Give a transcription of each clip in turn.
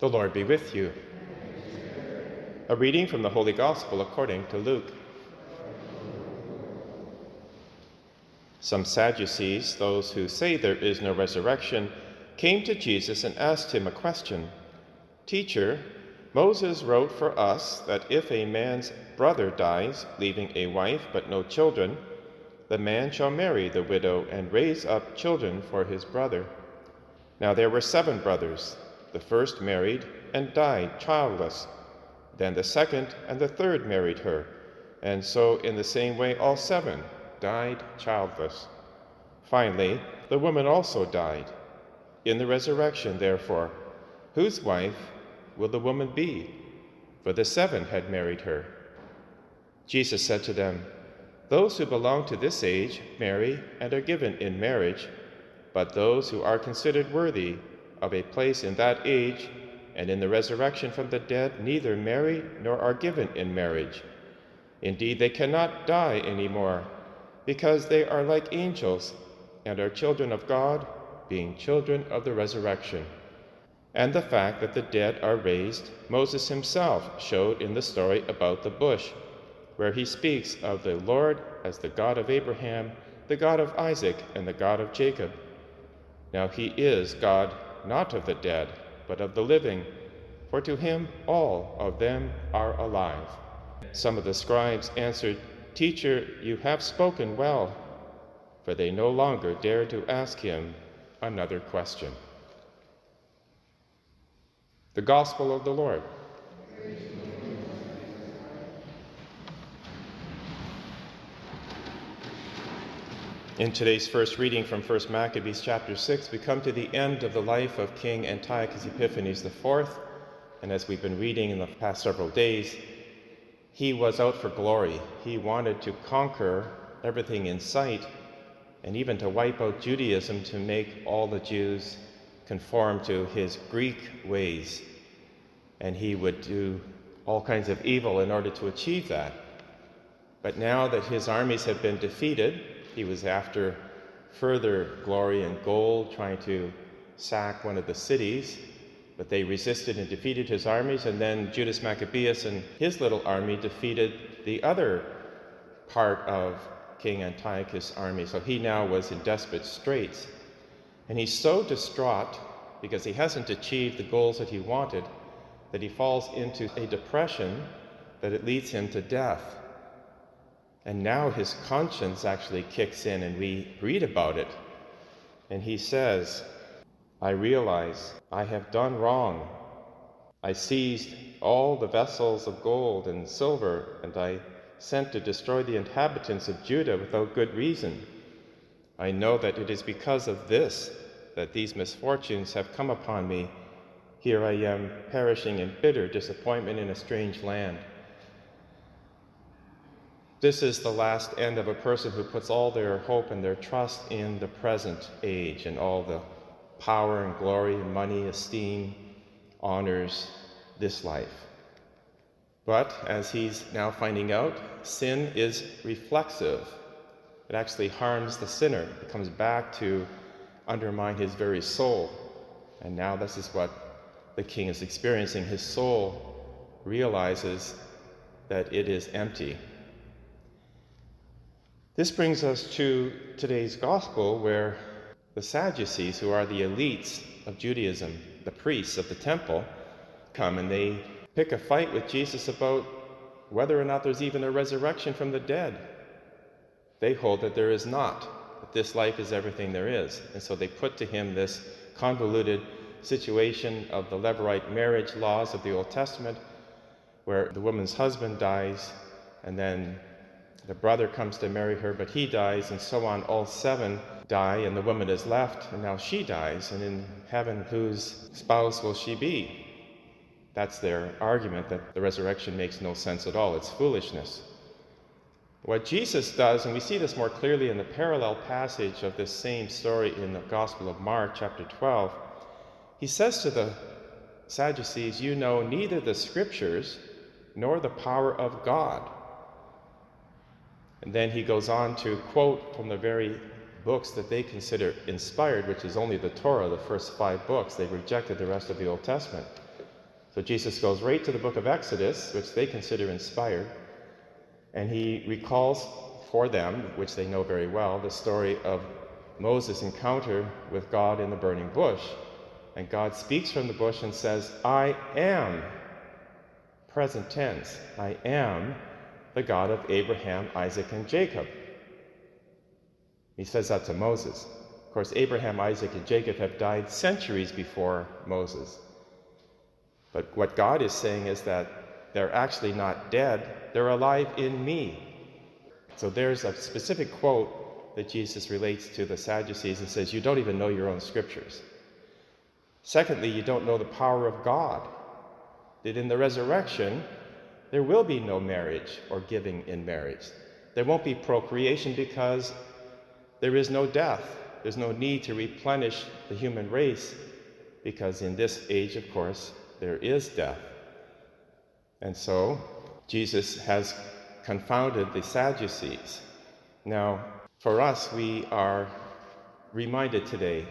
The Lord be with you. A reading from the Holy Gospel according to Luke. Some Sadducees, those who say there is no resurrection, came to Jesus and asked him a question Teacher, Moses wrote for us that if a man's brother dies, leaving a wife but no children, the man shall marry the widow and raise up children for his brother. Now there were seven brothers. The first married and died childless. Then the second and the third married her, and so in the same way all seven died childless. Finally, the woman also died. In the resurrection, therefore, whose wife will the woman be? For the seven had married her. Jesus said to them, Those who belong to this age marry and are given in marriage, but those who are considered worthy of a place in that age and in the resurrection from the dead neither marry nor are given in marriage. Indeed, they cannot die any more, because they are like angels and are children of God, being children of the resurrection. And the fact that the dead are raised, Moses himself showed in the story about the bush, where he speaks of the Lord as the God of Abraham, the God of Isaac, and the God of Jacob. Now he is God not of the dead, but of the living, for to him all of them are alive. Some of the scribes answered, Teacher, you have spoken well, for they no longer dared to ask him another question. The Gospel of the Lord. In today's first reading from 1 Maccabees chapter 6, we come to the end of the life of King Antiochus Epiphanes IV. And as we've been reading in the past several days, he was out for glory. He wanted to conquer everything in sight and even to wipe out Judaism to make all the Jews conform to his Greek ways. And he would do all kinds of evil in order to achieve that. But now that his armies have been defeated, he was after further glory and gold, trying to sack one of the cities, but they resisted and defeated his armies. And then Judas Maccabeus and his little army defeated the other part of King Antiochus' army. So he now was in desperate straits. And he's so distraught because he hasn't achieved the goals that he wanted that he falls into a depression that it leads him to death. And now his conscience actually kicks in, and we read about it. And he says, I realize I have done wrong. I seized all the vessels of gold and silver, and I sent to destroy the inhabitants of Judah without good reason. I know that it is because of this that these misfortunes have come upon me. Here I am perishing in bitter disappointment in a strange land. This is the last end of a person who puts all their hope and their trust in the present age and all the power and glory, money, esteem, honors this life. But as he's now finding out, sin is reflexive. It actually harms the sinner. It comes back to undermine his very soul. And now this is what the king is experiencing. His soul realizes that it is empty this brings us to today's gospel, where the Sadducees, who are the elites of Judaism, the priests of the temple, come and they pick a fight with Jesus about whether or not there's even a resurrection from the dead. They hold that there is not, that this life is everything there is. And so they put to him this convoluted situation of the Levirate marriage laws of the Old Testament, where the woman's husband dies and then the brother comes to marry her, but he dies, and so on. All seven die, and the woman is left, and now she dies. And in heaven, whose spouse will she be? That's their argument that the resurrection makes no sense at all. It's foolishness. What Jesus does, and we see this more clearly in the parallel passage of this same story in the Gospel of Mark, chapter 12, he says to the Sadducees, You know neither the scriptures nor the power of God. And then he goes on to quote from the very books that they consider inspired, which is only the Torah, the first five books. They rejected the rest of the Old Testament. So Jesus goes right to the book of Exodus, which they consider inspired, and he recalls for them, which they know very well, the story of Moses' encounter with God in the burning bush. And God speaks from the bush and says, I am, present tense, I am the God of Abraham, Isaac, and Jacob. He says that to Moses. Of course, Abraham, Isaac, and Jacob have died centuries before Moses. But what God is saying is that they're actually not dead, they're alive in me. So there's a specific quote that Jesus relates to the Sadducees and says, You don't even know your own scriptures. Secondly, you don't know the power of God. That in the resurrection, there will be no marriage or giving in marriage. There won't be procreation because there is no death. There's no need to replenish the human race because in this age, of course, there is death. And so Jesus has confounded the Sadducees. Now, for us, we are reminded today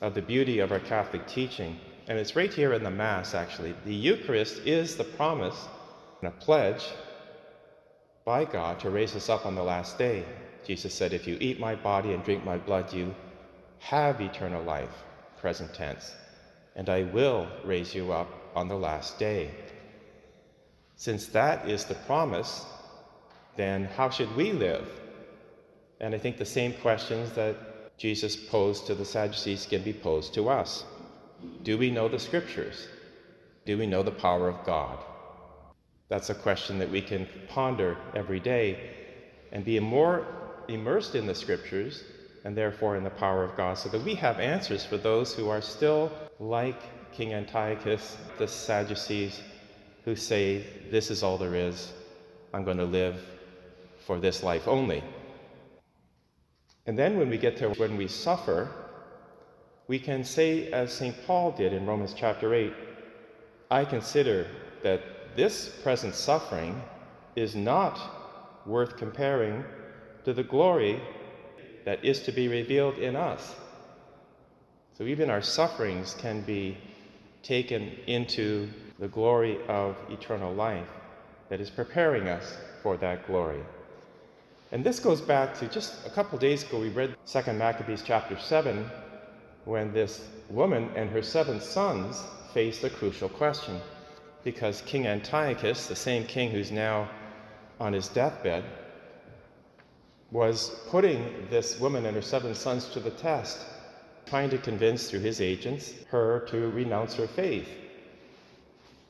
of the beauty of our Catholic teaching. And it's right here in the Mass, actually. The Eucharist is the promise and a pledge by God to raise us up on the last day. Jesus said, If you eat my body and drink my blood, you have eternal life, present tense, and I will raise you up on the last day. Since that is the promise, then how should we live? And I think the same questions that Jesus posed to the Sadducees can be posed to us. Do we know the scriptures? Do we know the power of God? That's a question that we can ponder every day and be more immersed in the scriptures and therefore in the power of God so that we have answers for those who are still like King Antiochus, the Sadducees, who say, This is all there is. I'm going to live for this life only. And then when we get to when we suffer, we can say, as St. Paul did in Romans chapter 8, I consider that this present suffering is not worth comparing to the glory that is to be revealed in us. So even our sufferings can be taken into the glory of eternal life that is preparing us for that glory. And this goes back to just a couple days ago, we read 2 Maccabees chapter 7, when this woman and her seven sons faced a crucial question. Because King Antiochus, the same king who's now on his deathbed, was putting this woman and her seven sons to the test trying to convince through his agents her to renounce her faith.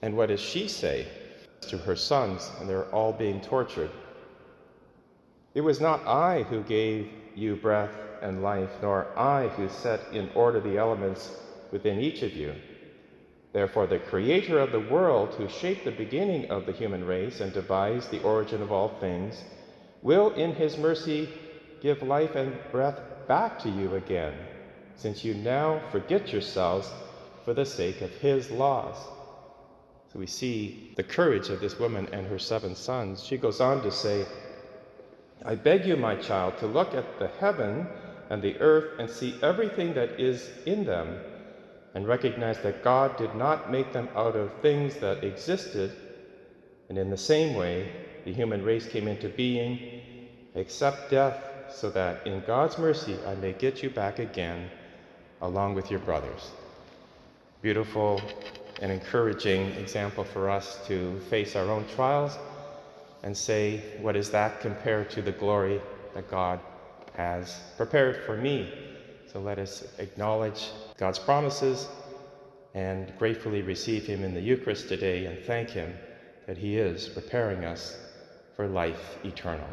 And what does she say to her sons? And they're all being tortured. It was not I who gave you breath and life, nor I who set in order the elements within each of you. Therefore, the Creator of the world, who shaped the beginning of the human race and devised the origin of all things, will in His mercy give life and breath back to you again since you now forget yourselves for the sake of his laws. So we see the courage of this woman and her seven sons. She goes on to say, I beg you, my child, to look at the heaven and the earth and see everything that is in them, and recognize that God did not make them out of things that existed. And in the same way, the human race came into being, except death, so that in God's mercy I may get you back again along with your brothers. Beautiful and encouraging example for us to face our own trials and say, What is that compared to the glory that God has prepared for me? So let us acknowledge God's promises and gratefully receive Him in the Eucharist today and thank Him that He is preparing us for life eternal.